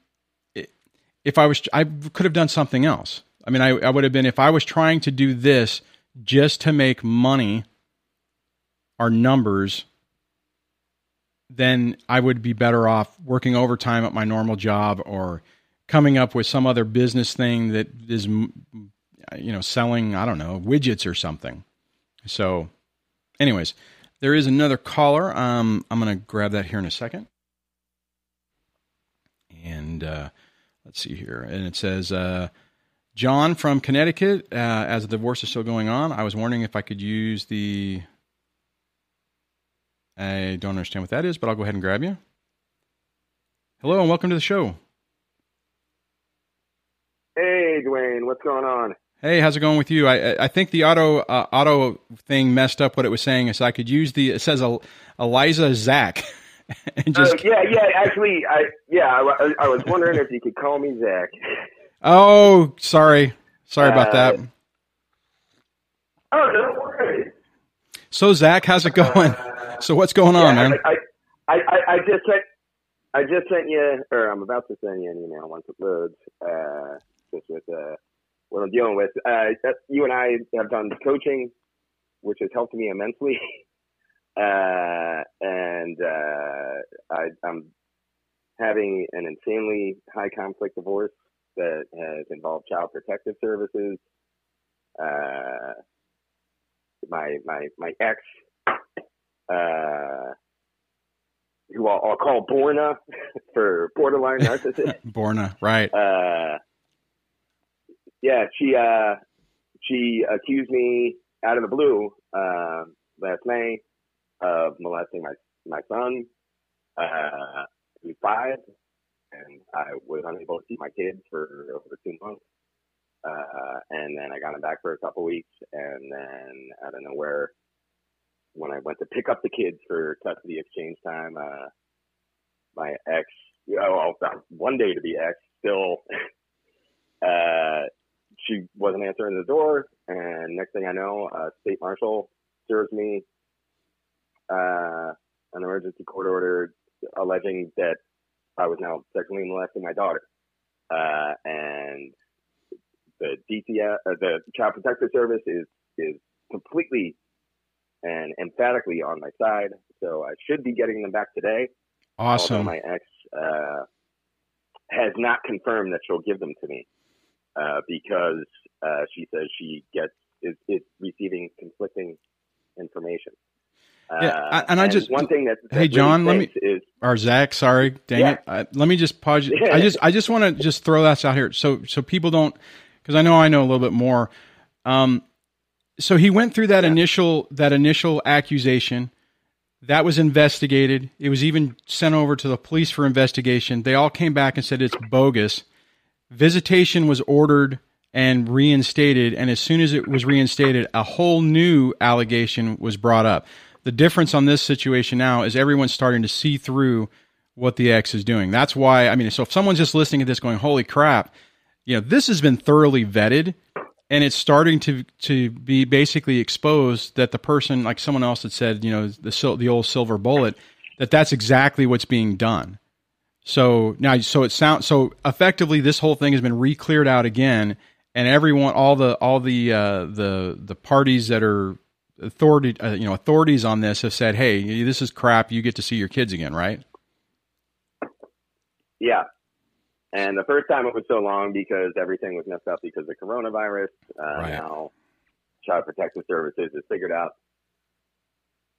if I was I could have done something else. I mean, I, I would have been if I was trying to do this just to make money, our numbers, then I would be better off working overtime at my normal job or coming up with some other business thing that is, you know, selling, I don't know, widgets or something. So, anyways, there is another caller. Um, I'm going to grab that here in a second. And uh, let's see here. And it says, uh, John from Connecticut, uh, as the divorce is still going on, I was wondering if I could use the. I don't understand what that is, but I'll go ahead and grab you. Hello and welcome to the show. Hey, Duane, what's going on? Hey, how's it going with you? I I think the auto uh, auto thing messed up what it was saying, so I could use the it says Eliza Zach. and just uh, yeah, yeah. Actually, I yeah, I, I, was wondering if you could call me Zach. Oh, sorry, sorry about that. Uh, oh, no worries. So Zach, how's it going? Uh, so what's going on, man? I, I, I, I just sent I just sent you, or I'm about to send you an email once it loads. Uh, just with uh, what I'm dealing with. Uh, you and I have done coaching, which has helped me immensely. Uh, and uh, I, I'm having an insanely high conflict divorce that has involved child protective services. Uh, my my my ex, uh, who I'll, I'll, call Borna for borderline narcissist. Borna, right? Yeah, she uh, she accused me out of the blue uh, last May of molesting my my son, uh, who's five, and I was unable to see my kids for over two months. Uh, and then I got him back for a couple weeks, and then I don't know where. When I went to pick up the kids for custody exchange time, uh, my ex, oh, well, one day to be ex, still uh, she wasn't answering the door, and next thing I know, a state marshal serves me uh, an emergency court order alleging that I was now sexually molesting my daughter, uh, and the DCF, uh, the Child Protective Service is is completely and emphatically on my side. So I should be getting them back today. Awesome. Although my ex uh, has not confirmed that she'll give them to me uh, because uh, she says she gets is, is receiving conflicting information. Yeah, uh, and I just one thing that, that hey John, really let me is or Zach, sorry, dang yeah. it. I, let me just pause. I just I just want to just throw that out here so so people don't because I know I know a little bit more. Um, so he went through that yeah. initial that initial accusation. That was investigated. It was even sent over to the police for investigation. They all came back and said it's bogus. Visitation was ordered and reinstated, and as soon as it was reinstated, a whole new allegation was brought up. The difference on this situation now is everyone's starting to see through what the ex is doing. That's why, I mean, so if someone's just listening to this going, holy crap, you know, this has been thoroughly vetted and it's starting to to be basically exposed that the person, like someone else had said, you know, the the old silver bullet, that that's exactly what's being done. So now, so it sounds so effectively. This whole thing has been re-cleared out again, and everyone, all the all the uh, the the parties that are authority, uh, you know, authorities on this have said, "Hey, this is crap. You get to see your kids again, right?" Yeah, and the first time it was so long because everything was messed up because of the coronavirus. Uh, right. Now, Child Protective Services has figured out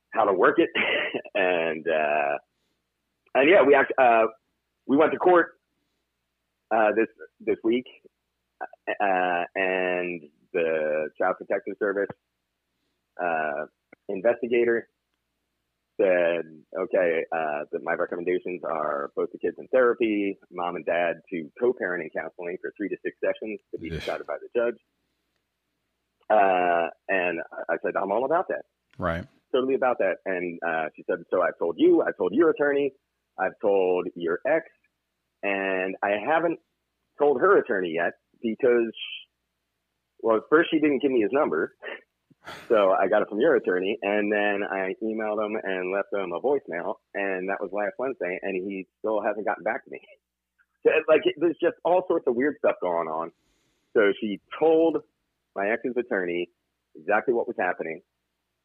how to work it, and uh, and yeah, we act, uh, we went to court uh, this this week, uh, and the Child Protective Service uh, investigator said, okay, uh, that my recommendations are both the kids in therapy, mom and dad to co-parenting counseling for three to six sessions to be decided by the judge. Uh, and I said, I'm all about that. Right. Totally about that. And uh, she said, so I've told you, I've told your attorney, I've told your ex, and I haven't told her attorney yet because, well, first she didn't give me his number. So I got it from your attorney, and then I emailed him and left him a voicemail, and that was last Wednesday, and he still hasn't gotten back to me. So, like, it, there's just all sorts of weird stuff going on, so she told my ex's attorney exactly what was happening.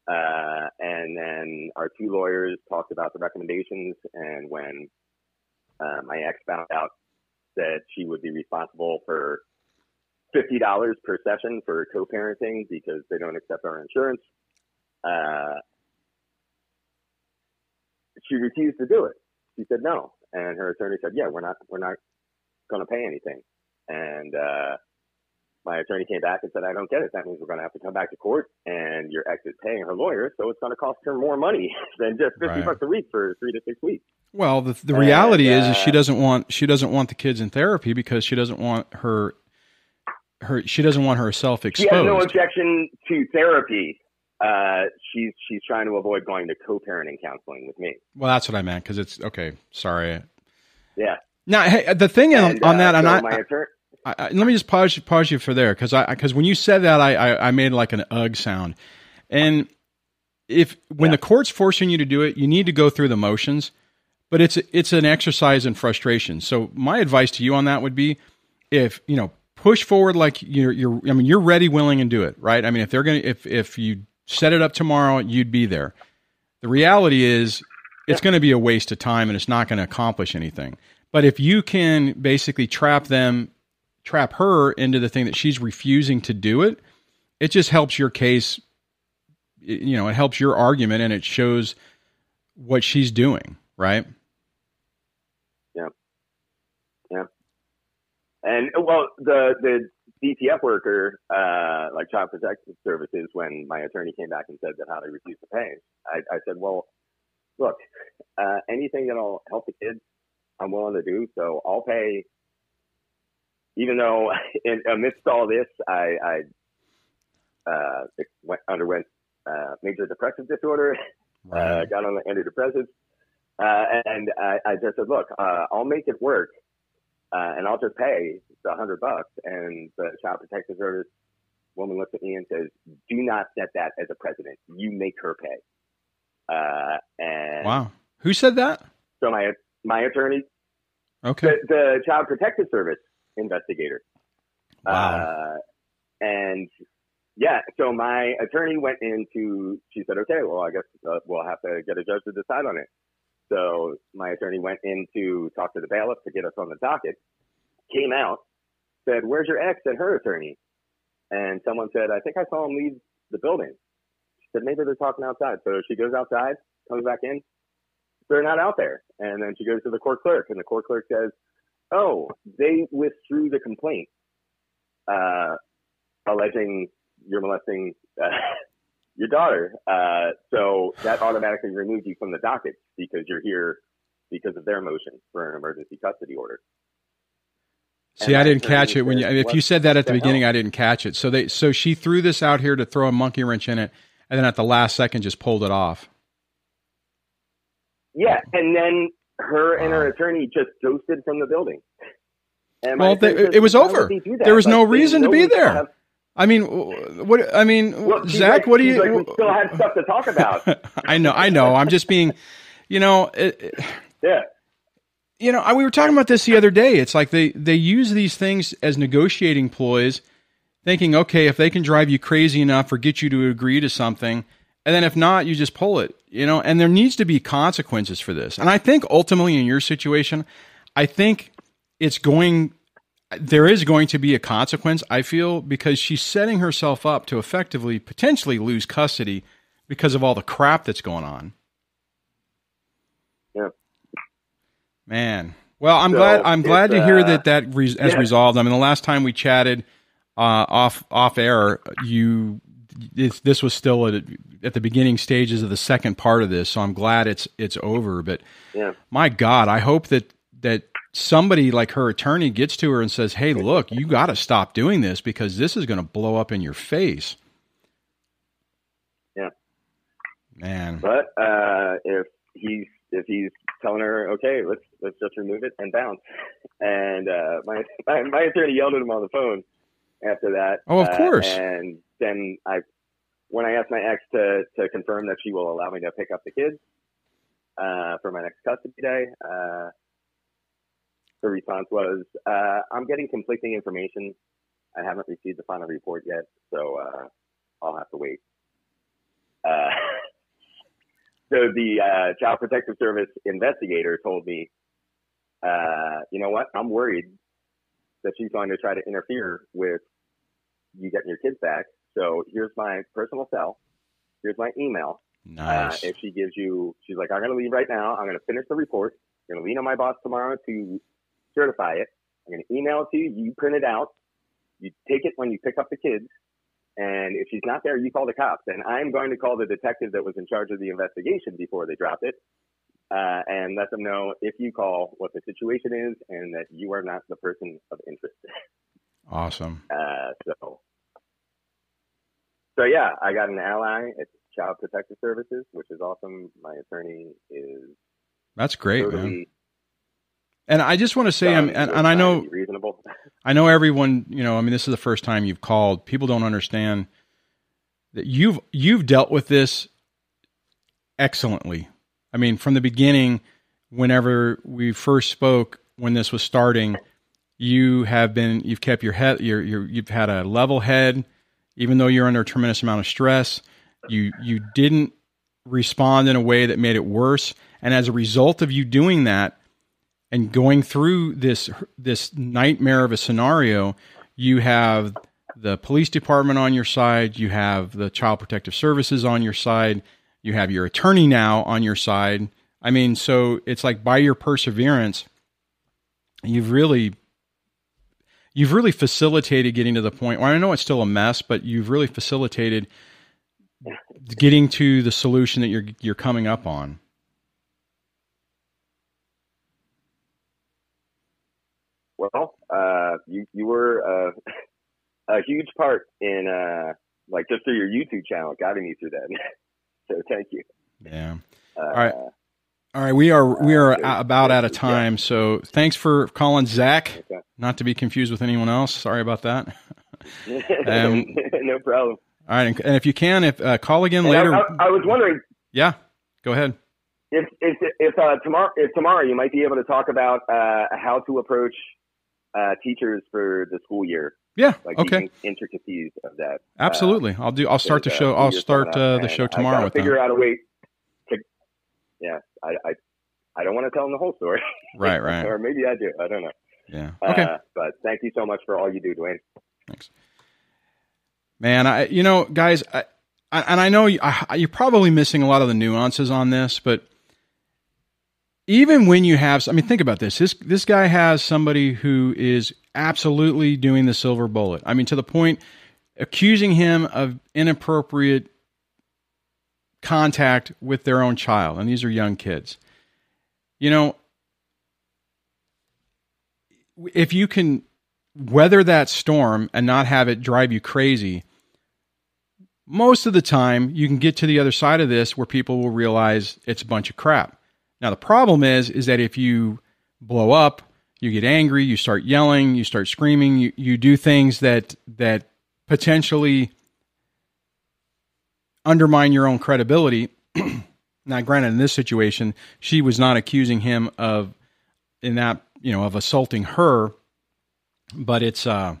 Uh, and then our two lawyers talked about the recommendations. And when uh, my ex found out that she would be responsible for fifty dollars per session for co-parenting because they don't accept our insurance, uh, she refused to do it. She said no, and her attorney said, "Yeah, we're not, we're not going to pay anything." And uh, my attorney came back and said, I don't get it. That means we're going to have to come back to court and your ex is paying her lawyer. So it's going to cost her more money than just 50 right. bucks a week for three to six weeks. Well, the, the reality and, uh, is, is she doesn't want, she doesn't want the kids in therapy because she doesn't want her, her, she doesn't want herself exposed. She has no objection to therapy. Uh, she's, she's trying to avoid going to co-parenting counseling with me. Well, that's what I meant. Cause it's okay. Sorry. Yeah. Now, hey, the thing and, on, on that, uh, so and I, attorney, I, I, let me just pause pause you for there because I because when you said that I, I, I made like an ugh sound, and if when yeah. the court's forcing you to do it, you need to go through the motions, but it's it's an exercise in frustration. So my advice to you on that would be, if you know push forward like you're you're I mean you're ready, willing, and do it right. I mean if they're gonna if if you set it up tomorrow, you'd be there. The reality is it's going to be a waste of time and it's not going to accomplish anything. But if you can basically trap them trap her into the thing that she's refusing to do it, it just helps your case. You know, it helps your argument and it shows what she's doing, right? Yeah. Yeah. And well, the, the DCF worker, uh, like Child Protective Services, when my attorney came back and said that how they refused to pay, I, I said, well, look, uh, anything that'll help the kids, I'm willing to do. So I'll pay even though in, amidst all this, I, I uh, went, underwent uh, major depressive disorder, uh, right. uh, got on the antidepressants, uh, and I, I, just said, look, uh, I'll make it work, and I'll just pay the hundred bucks. And the Child Protective Service woman looks at me and says, "Do not set that as a precedent. You make her pay." and wow, who said that? So my my attorney. Okay. The, the Child Protective Service investigator. Wow. Uh, and yeah, so my attorney went into, she said, okay, well, I guess uh, we'll have to get a judge to decide on it. So my attorney went in to talk to the bailiff to get us on the docket, came out, said, where's your ex and her attorney? And someone said, I think I saw him leave the building. She said, maybe they're talking outside. So she goes outside, comes back in. They're not out there. And then she goes to the court clerk and the court clerk says, oh, they withdrew the complaint, uh, alleging you're molesting uh, your daughter. Uh, so that automatically removes you from the docket because you're here because of their motion for an emergency custody order. See, I didn't catch it when you. If you said that at the, the beginning, I didn't catch it. So they, so she threw this out here to throw a monkey wrench in it, and then at the last second, just pulled it off. Yeah, and then her and her attorney just ghosted from the building. And well, they, it was over. There was no reason to be there. Have, I mean, what? I mean, well, Zach, like, what do you? Like we still had stuff to talk about. I know, I know. I'm just being, you know, it, yeah. You know, we were talking about this the other day. It's like they they use these things as negotiating ploys, thinking, okay, if they can drive you crazy enough or get you to agree to something, and then if not, you just pull it, you know, and there needs to be consequences for this. And I think ultimately in your situation, I think it's going, there is going to be a consequence, I feel, because she's setting herself up to effectively, potentially lose custody because of all the crap that's going on. Yeah. Man. Well, I'm so glad. I'm glad to hear uh, that that re- has yeah. resolved. I mean, the last time we chatted uh, off off air, you this, this was still at, at, the beginning stages of the second part of this, so I'm glad it's it's over. But yeah. my God, I hope that that somebody like her attorney gets to her and says, "Hey, look, you got to stop doing this because this is going to blow up in your face." Yeah, man. But uh, if he's if he's telling her, "Okay, let's let's just remove it and bounce," and uh, my, my my attorney yelled at him on the phone after that. Oh, of course. Uh, and then I, when I asked my ex to, to confirm that she will allow me to pick up the kids uh, for my next custody day, the response was, uh, I'm getting conflicting information. I haven't received the final report yet, so uh, I'll have to wait. Uh, so the uh, Child Protective Service investigator told me, uh, you know what? I'm worried that she's going to try to interfere with you getting your kids back. So here's my personal cell. Here's my email. Nice. Uh, if she gives you, she's like, I'm going to leave right now. I'm going to finish the report. I'm going to lean on my boss tomorrow to certify it. I'm going to email it to you. You print it out. You take it when you pick up the kids. And if she's not there, you call the cops. And I'm going to call the detective that was in charge of the investigation before they dropped it. Uh, and let them know if you call what the situation is and that you are not the person of interest. awesome. Uh, so, so yeah, I got an ally at Child Protective Services, which is awesome. My attorney is That's great, totally man. And I just want to say, I'm, and, and I know reasonable. I know everyone, you know, I mean, this is the first time you've called. People don't understand that you've you've dealt with this excellently. I mean, from the beginning, whenever we first spoke, when this was starting, you have been you've kept your head you've had a level head, even though you're under a tremendous amount of stress. You you didn't respond in a way that made it worse, and as a result of you doing that, and going through this this nightmare of a scenario, you have the police department on your side, you have the child protective services on your side, you have your attorney now on your side. I mean, so it's like by your perseverance, you've really you've really facilitated getting to the point where I know it's still a mess, but you've really facilitated getting to the solution that you're you're coming up on. Well, uh, you you were uh, a huge part in uh, like just through your YouTube channel, guiding me through that. so thank you. Yeah. Uh, All right. All right, we are we are Uh, about out of time. So thanks for calling Zach. Okay. Not to be confused with anyone else. Sorry about that. Um, no problem. All right, and, if you can, if uh, call again And I, later. I, I was wondering yeah, go ahead. if if if uh, tomorrow if tomorrow you might be able to talk about uh, how to approach uh, teachers for the school year, Yeah, like okay, intricacies of that. absolutely. I'll do. I'll start the show. uh, I'll start uh, the show tomorrow with figure them. out a way to. Yeah, I I, I don't want to tell them the whole story, Right, right. or maybe I do. I don't know. Yeah. Okay. Uh, but thank you so much for all you do, Duane. Thanks. Man, I you know, guys, I, I and I know you, I, you're probably missing a lot of the nuances on this, but even when you have, I mean, think about this. This this guy has somebody who is absolutely doing the silver bullet. I mean, to the point accusing him of inappropriate contact with their own child, and these are young kids. You know, if you can weather that storm and not have it drive you crazy, most of the time you can get to the other side of this where people will realize it's a bunch of crap. Now the problem is is that if you blow up, you get angry, you start yelling, you start screaming, you, you do things that that potentially undermine your own credibility. now granted in this situation, she was not accusing him of in that, you know, of assaulting her, but it's uh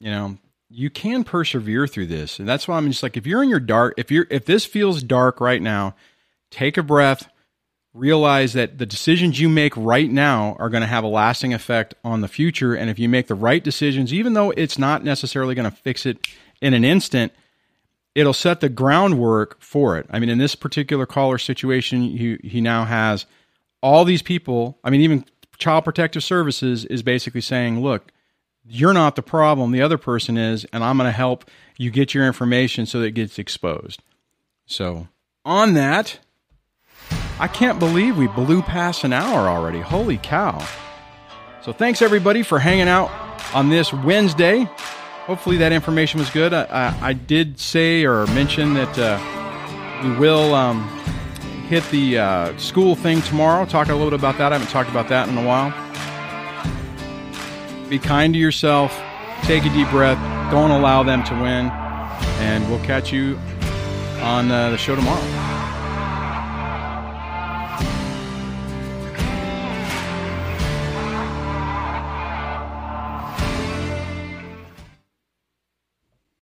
you know you can persevere through this and that's why i'm just like if you're in your dark if you're if this feels dark right now take a breath realize that the decisions you make right now are going to have a lasting effect on the future and if you make the right decisions even though it's not necessarily going to fix it in an instant it'll set the groundwork for it. I mean in this particular caller situation he, he now has all these people i mean even child protective services is basically saying look you're not the problem the other person is and i'm going to help you get your information so that it gets exposed. So on that i can't believe we blew past an hour already holy cow so thanks everybody for hanging out on this wednesday hopefully that information was good i, I, I did say or mention that uh, we will um, hit the uh, school thing tomorrow talk a little bit about that i haven't talked about that in a while be kind to yourself. Take a deep breath. Don't allow them to win. And we'll catch you on uh, the show tomorrow.